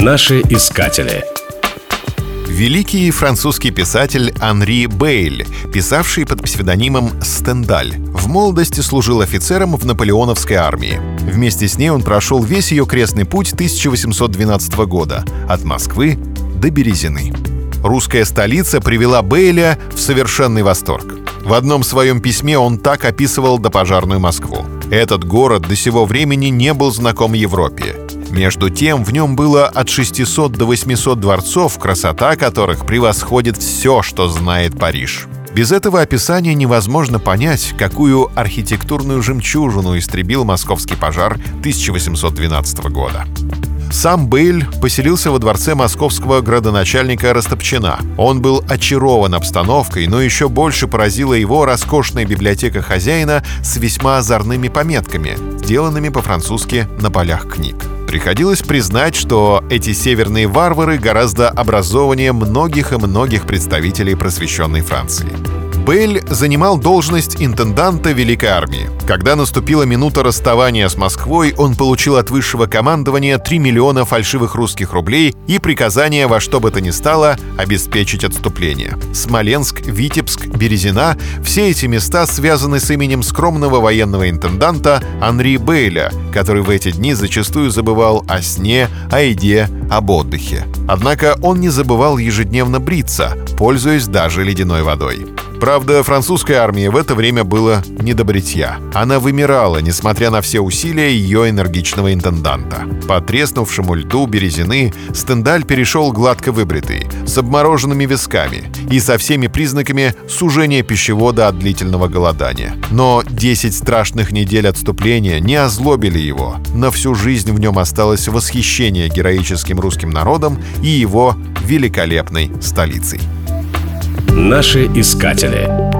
Наши искатели. Великий французский писатель Анри Бейль, писавший под псевдонимом Стендаль, в молодости служил офицером в наполеоновской армии. Вместе с ней он прошел весь ее крестный путь 1812 года от Москвы до Березины. Русская столица привела Бейля в совершенный восторг. В одном своем письме он так описывал допожарную Москву. Этот город до сего времени не был знаком Европе. Между тем, в нем было от 600 до 800 дворцов, красота которых превосходит все, что знает Париж. Без этого описания невозможно понять, какую архитектурную жемчужину истребил московский пожар 1812 года. Сам Бейль поселился во дворце московского градоначальника Растопчина. Он был очарован обстановкой, но еще больше поразила его роскошная библиотека хозяина с весьма озорными пометками, сделанными по-французски на полях книг. Приходилось признать, что эти северные варвары гораздо образованнее многих и многих представителей просвещенной Франции. Бель занимал должность интенданта Великой Армии. Когда наступила минута расставания с Москвой, он получил от высшего командования 3 миллиона фальшивых русских рублей и приказание во что бы то ни стало обеспечить отступление. Смоленск, Витебск, Березина — все эти места связаны с именем скромного военного интенданта Анри Бейля, который в эти дни зачастую забывал о сне, о еде, об отдыхе. Однако он не забывал ежедневно бриться, пользуясь даже ледяной водой. Правда, французской армии в это время было не до бритья. Она вымирала, несмотря на все усилия ее энергичного интенданта. По треснувшему льду Березины Стендаль перешел гладко выбритый, с обмороженными висками и со всеми признаками сужения пищевода от длительного голодания. Но 10 страшных недель отступления не озлобили его. На всю жизнь в нем осталось восхищение героическим русским народом и его великолепной столицей. Наши искатели.